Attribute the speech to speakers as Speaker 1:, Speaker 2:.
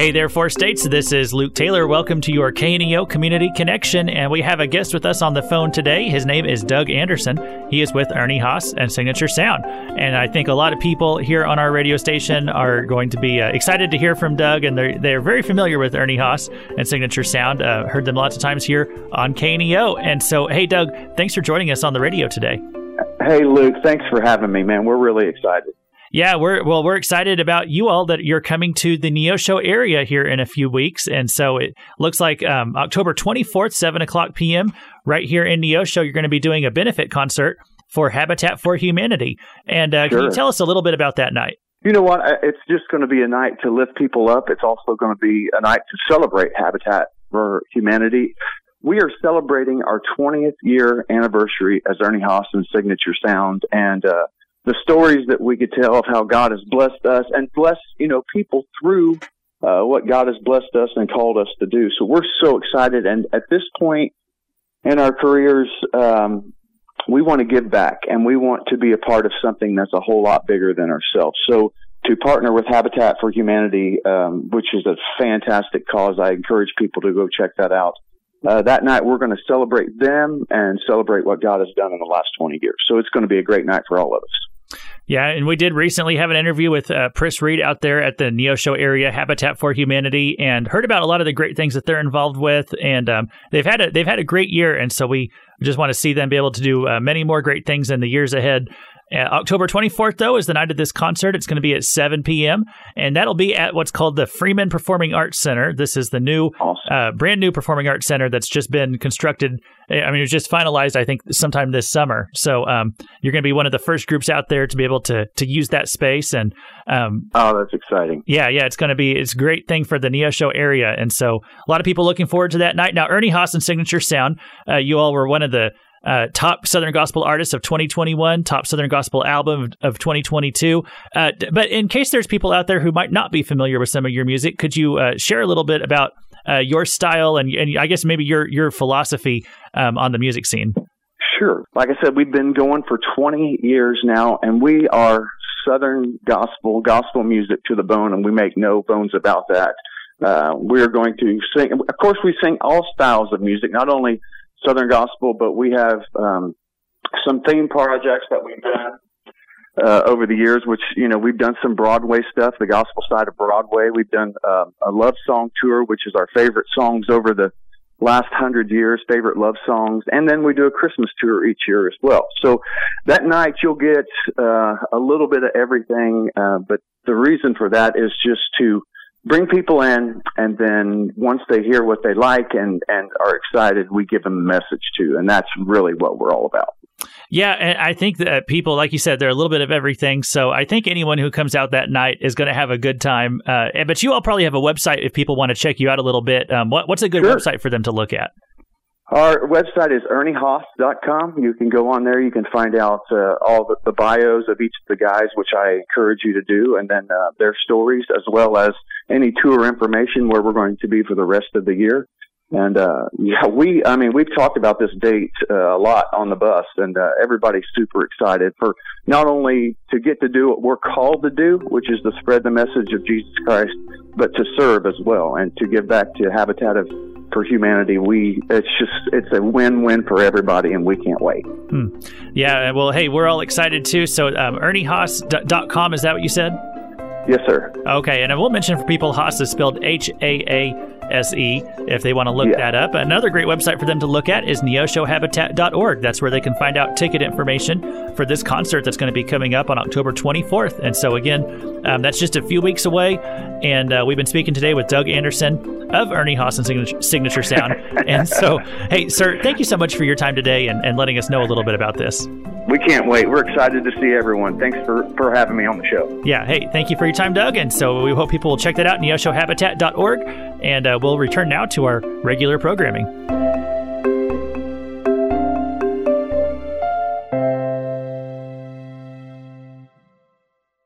Speaker 1: Hey there, Four States. This is Luke Taylor. Welcome to your KNEO Community Connection. And we have a guest with us on the phone today. His name is Doug Anderson. He is with Ernie Haase and Signature Sound. And I think a lot of people here on our radio station are going to be uh, excited to hear from Doug. And they're, they're very familiar with Ernie Haase and Signature Sound. Uh, heard them lots of times here on KNEO. And so, hey, Doug, thanks for joining us on the radio today.
Speaker 2: Hey, Luke, thanks for having me, man. We're really excited.
Speaker 1: Yeah, we're well, we're excited about you all that you're coming to the Neosho area here in a few weeks, and so it looks like um, October 24th, seven o'clock p.m. right here in Neosho, you're going to be doing a benefit concert for Habitat for Humanity. And uh,
Speaker 2: sure.
Speaker 1: can you tell us a little bit about that night?
Speaker 2: You know what? It's just going to be a night to lift people up. It's also going to be a night to celebrate Habitat for Humanity. We are celebrating our 20th year anniversary as Ernie Haase and Signature Sound, and uh, the stories that we could tell of how God has blessed us and blessed, you know, people through uh, what God has blessed us and called us to do. So we're so excited. And at this point in our careers, um, we want to give back and we want to be a part of something that's a whole lot bigger than ourselves. So to partner with Habitat for Humanity, um, which is a fantastic cause, I encourage people to go check that out. Uh, that night we're going to celebrate them and celebrate what God has done in the last 20 years. So it's going to be a great night for all of us.
Speaker 1: Yeah, and we did recently have an interview with uh, Pris Reed out there at the Neosho area, Habitat for Humanity, and heard about a lot of the great things that they're involved with. And um, they've had a they've had a great year, and so we just want to see them be able to do uh, many more great things in the years ahead. Uh, October 24th, though, is the night of this concert. It's going to be at 7 p.m., and that'll be at what's called the Freeman Performing Arts Center. This is the new,
Speaker 2: awesome.
Speaker 1: uh, brand new performing arts center that's just been constructed. I mean, it was just finalized, I think, sometime this summer. So um, you're going to be one of the first groups out there to be able to to use that space. And um,
Speaker 2: oh, that's exciting.
Speaker 1: Yeah, yeah, it's going to be it's a great thing for the Neosho area, and so a lot of people looking forward to that night. Now, Ernie Haase and Signature Sound, uh, you all were one of the uh, top Southern Gospel Artist of 2021, top Southern Gospel Album of 2022. Uh, but in case there's people out there who might not be familiar with some of your music, could you uh, share a little bit about uh, your style and, and I guess maybe your your philosophy um, on the music scene?
Speaker 2: Sure. Like I said, we've been going for 20 years now, and we are Southern Gospel, gospel music to the bone, and we make no bones about that. Uh, we're going to sing. Of course, we sing all styles of music, not only Southern Gospel, but we have um, some theme projects that we've done uh, over the years, which, you know, we've done some Broadway stuff, the gospel side of Broadway. We've done uh, a love song tour, which is our favorite songs over the last hundred years, favorite love songs. And then we do a Christmas tour each year as well. So that night you'll get uh, a little bit of everything. Uh, but the reason for that is just to bring people in and then once they hear what they like and and are excited we give them a message too. And that's really what we're all about.
Speaker 1: Yeah and i think that people like you said they're a little bit of everything. So i think anyone who comes out that night is going to have a good time. Uh, but you all probably have a website if people want to check you out a little bit. Um, what, what's a good
Speaker 2: sure.
Speaker 1: website for them to look at
Speaker 2: our website is erniehaase.com. You can go on there. You can find out uh, all the, the, bios of each of the guys, which I encourage you to do, and then uh, their stories, as well as any tour information where we're going to be for the rest of the year. And uh, yeah, we, I mean, we've talked about this date uh, a lot on the bus, and uh, everybody's super excited for not only to get to do what we're called to do, which is to spread the message of Jesus Christ, but to serve as well and to give back to Habitat of for humanity. We it's just it's a win win for everybody, and we can't wait.
Speaker 1: Hmm. Yeah, well, hey, we're all excited too. So, um, ErnieHaase.com is that what you said?
Speaker 2: Yes, sir.
Speaker 1: Okay, and I will mention for people, Haase is spelled H A A S E if they want to look yeah. that up. Another great website for them to look at is neoshohabitat.org. That's where they can find out ticket information for this concert that's going to be coming up on October 24th. And so, again, um, that's just a few weeks away. And uh, we've been speaking today with Doug Anderson of Ernie Haase and Signature, Signature Sound. and so, hey, sir, thank you so much for your time today and, and letting us know a little bit about this.
Speaker 2: We can't wait. We're excited to see everyone. Thanks for, for having me on the show.
Speaker 1: Yeah. Hey, thank you for your time, Doug. And so we hope people will check that out, neoshohabitat.org. And uh, we'll return now to our regular programming.